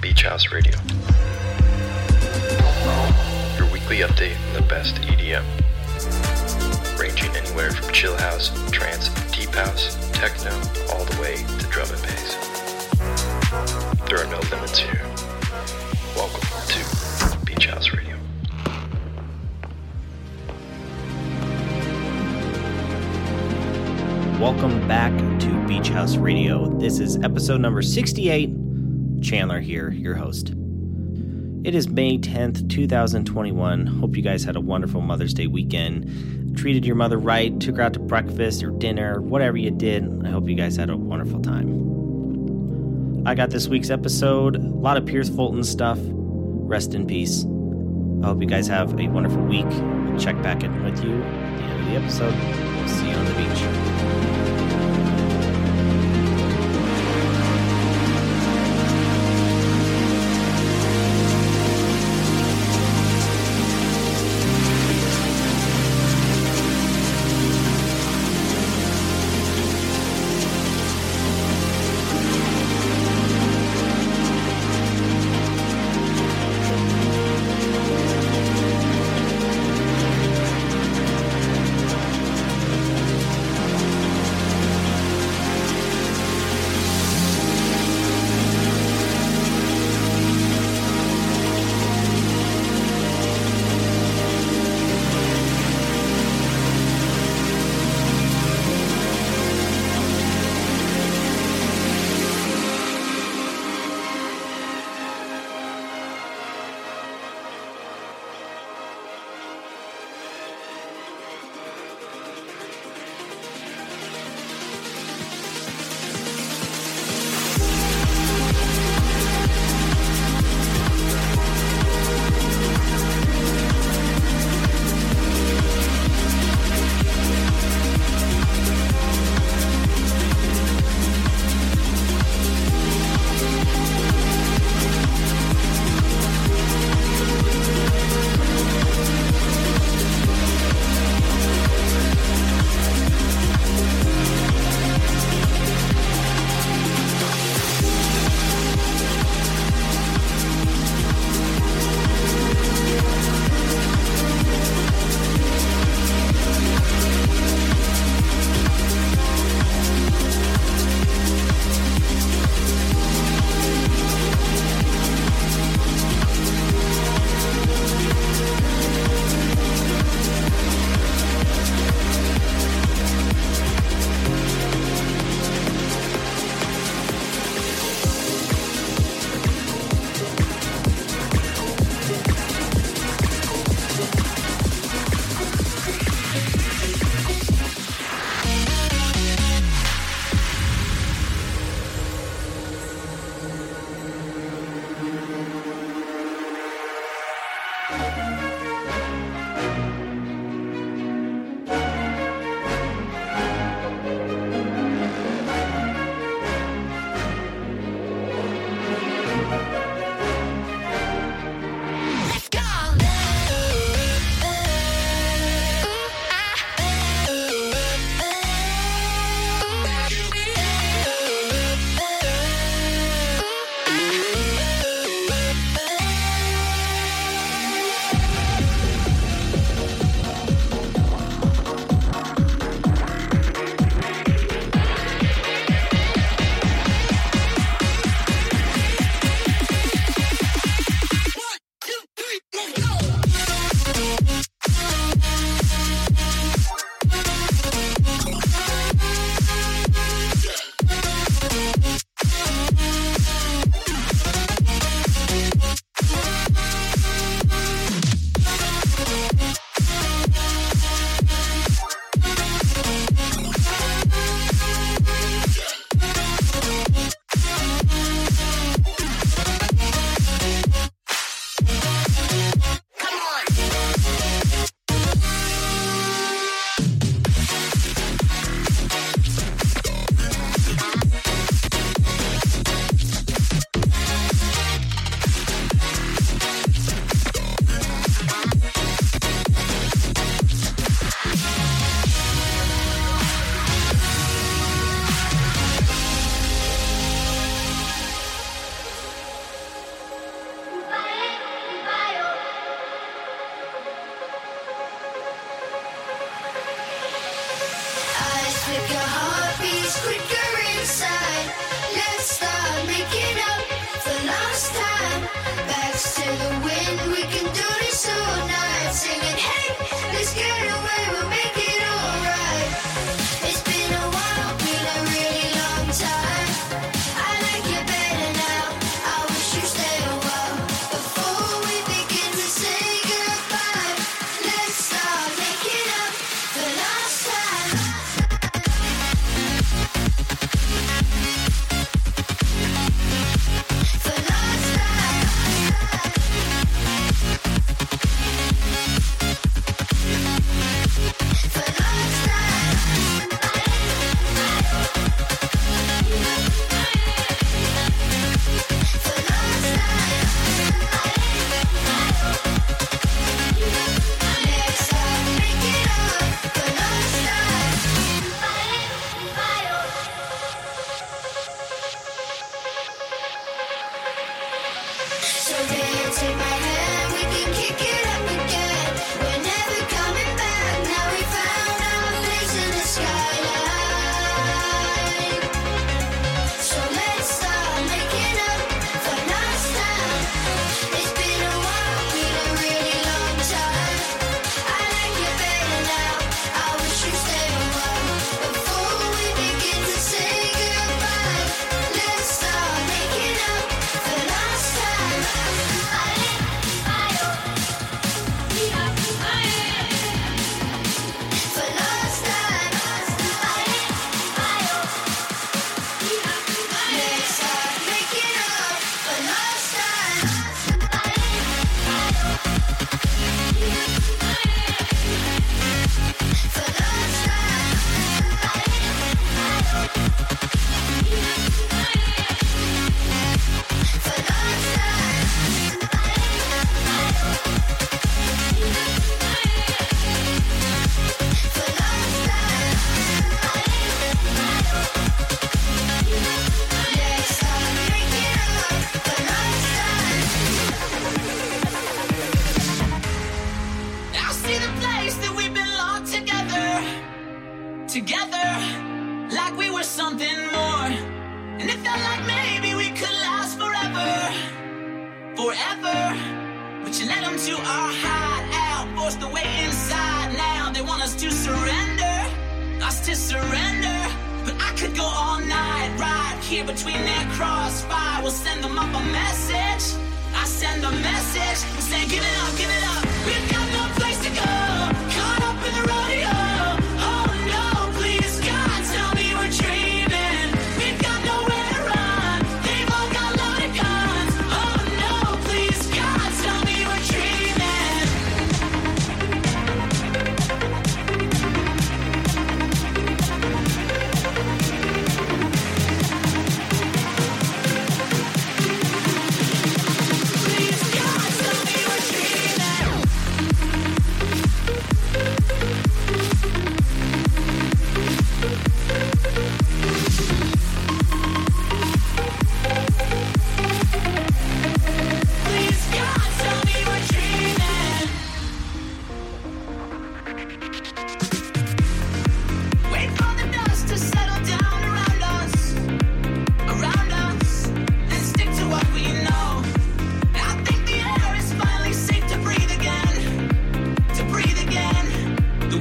Beach House Radio. Your weekly update on the best EDM. Ranging anywhere from chill house, trance, deep house, techno, all the way to drum and bass. There are no limits here. Welcome to Beach House Radio. Welcome back to Beach House Radio. This is episode number 68. Chandler here, your host. It is May 10th, 2021. Hope you guys had a wonderful Mother's Day weekend. Treated your mother right, took her out to breakfast or dinner, whatever you did. I hope you guys had a wonderful time. I got this week's episode, a lot of Pierce Fulton stuff. Rest in peace. I hope you guys have a wonderful week. We'll check back in with you at the end of the episode. We'll see you on the beach.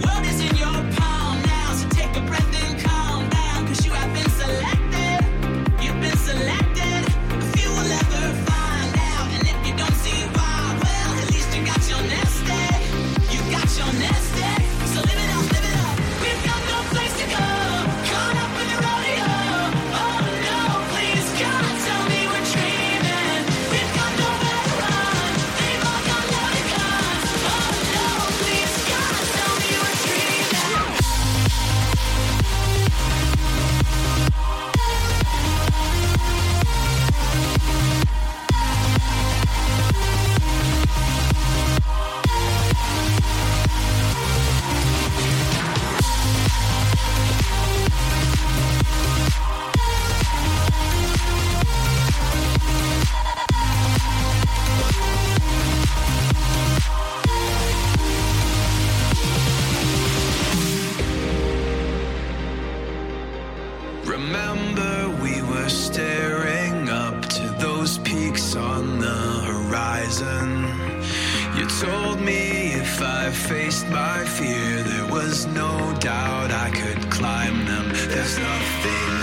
world is remember we were staring up to those peaks on the horizon. You told me if I faced my fear, there was no doubt I could climb them. There's nothing.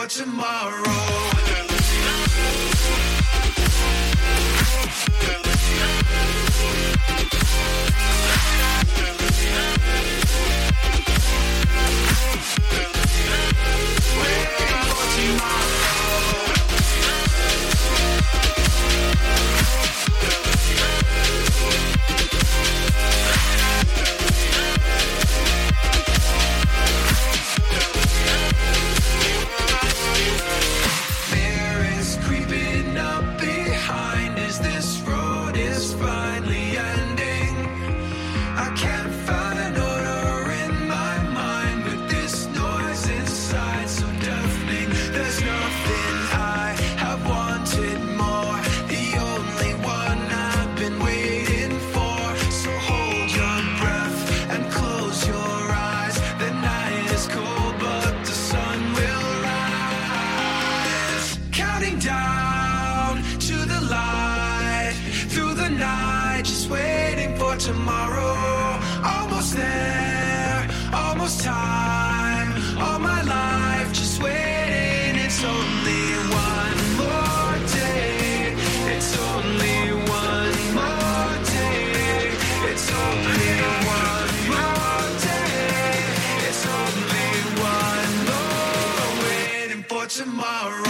for tomorrow. We're Counting down to the light through the night, just waiting for tomorrow. Almost there, almost time. All my life, just waiting. It's only one more day. It's only one more day. It's only one more day. It's only one more waiting for tomorrow.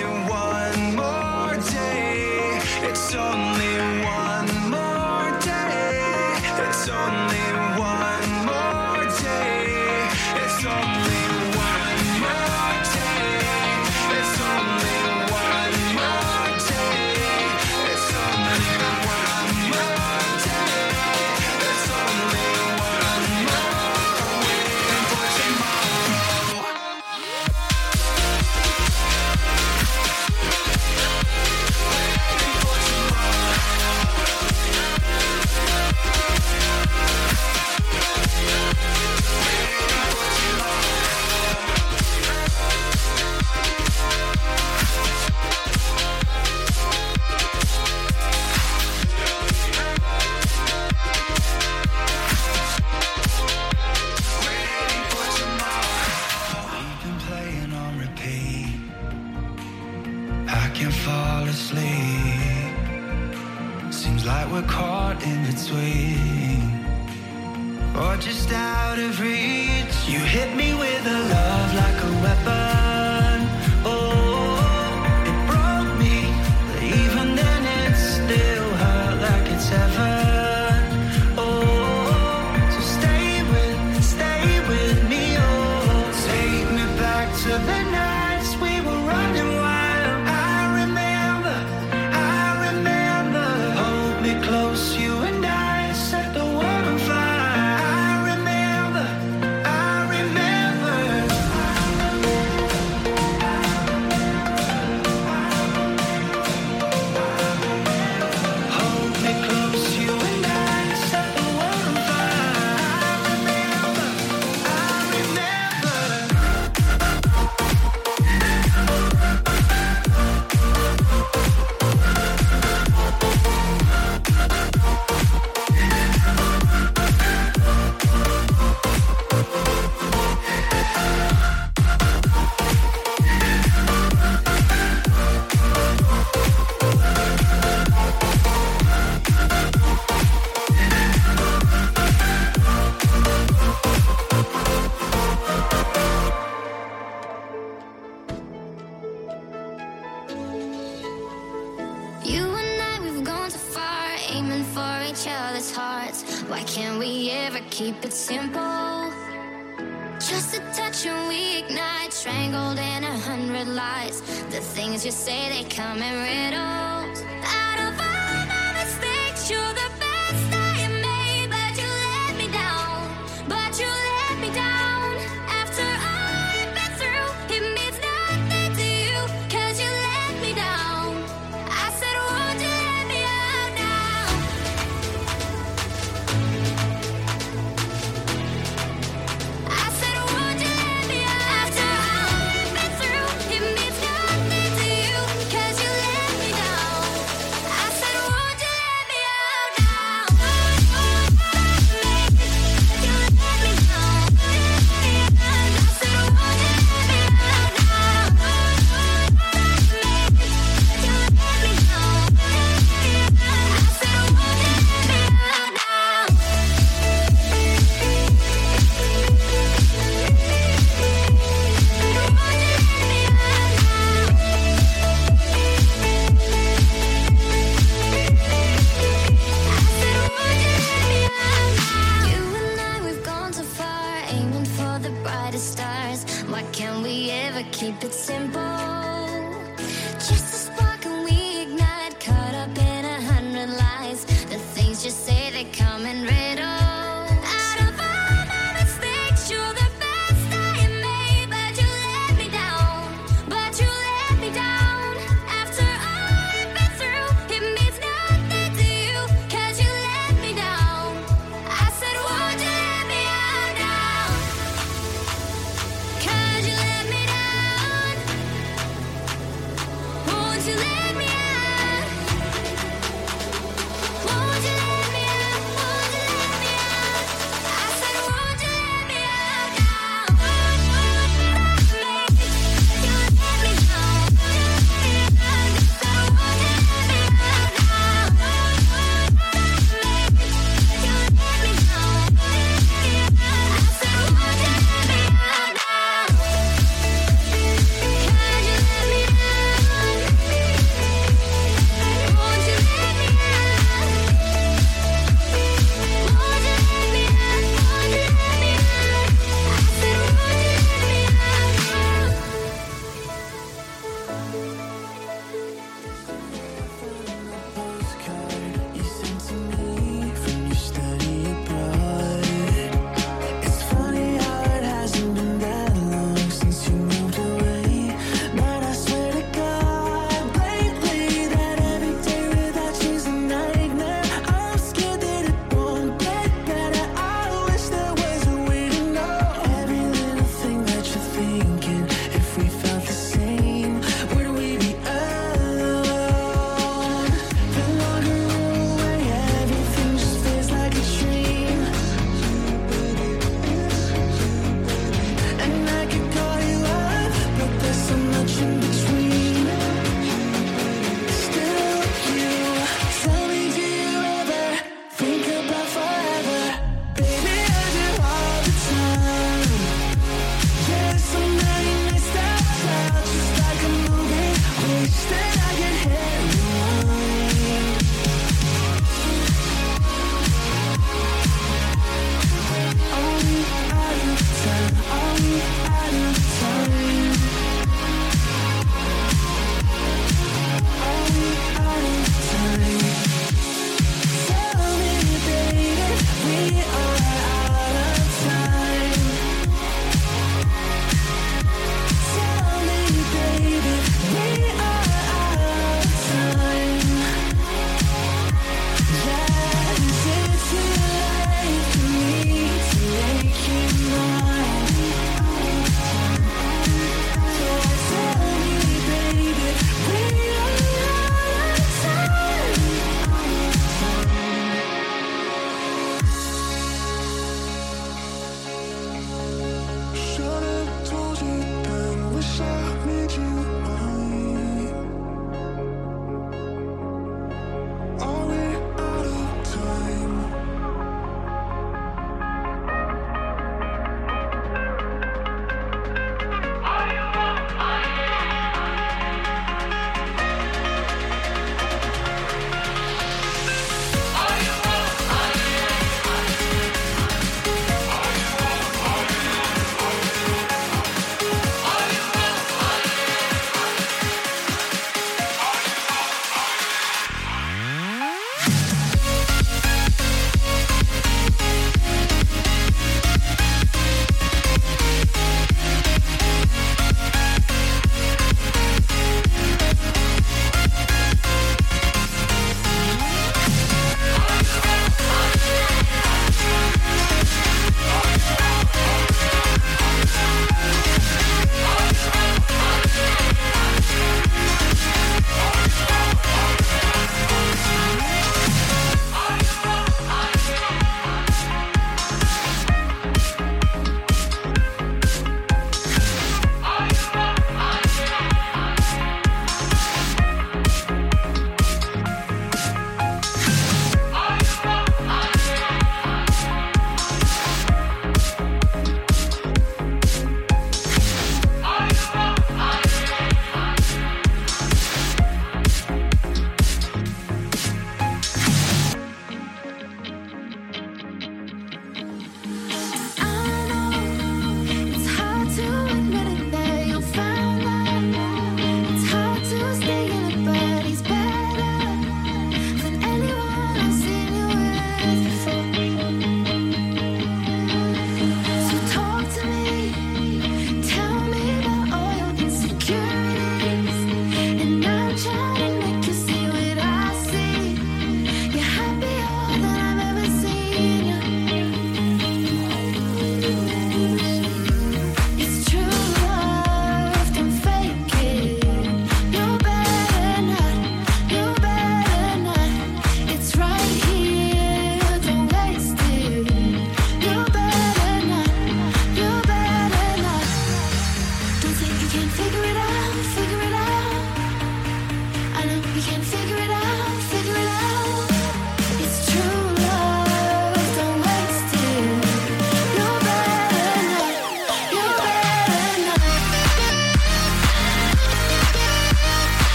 on can't fall asleep. Seems like we're caught in between, or just out of reach. You hit me with a love like a weapon.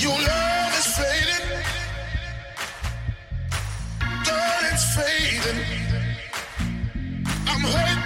Your love is fading. Fading. I'm hurting.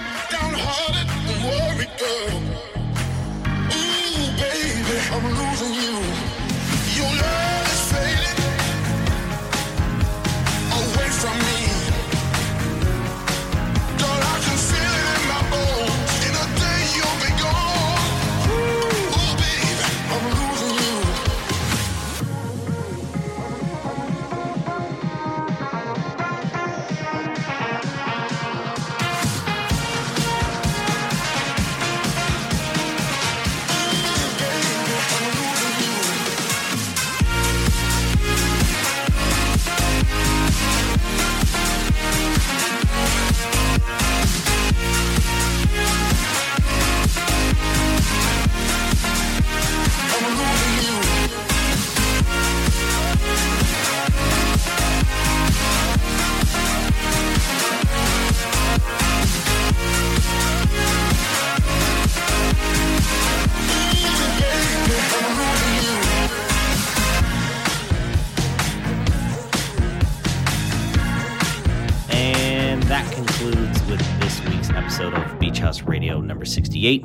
58.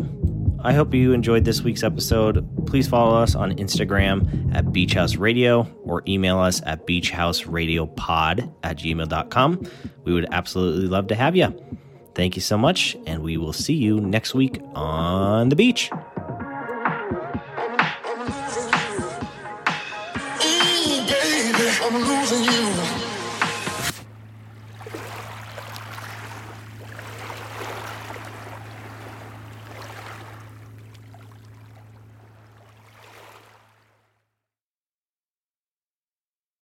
I hope you enjoyed this week's episode. Please follow us on Instagram at Beach House Radio or email us at beachhouseradiopod at gmail.com. We would absolutely love to have you. Thank you so much, and we will see you next week on the beach. I'm losing you.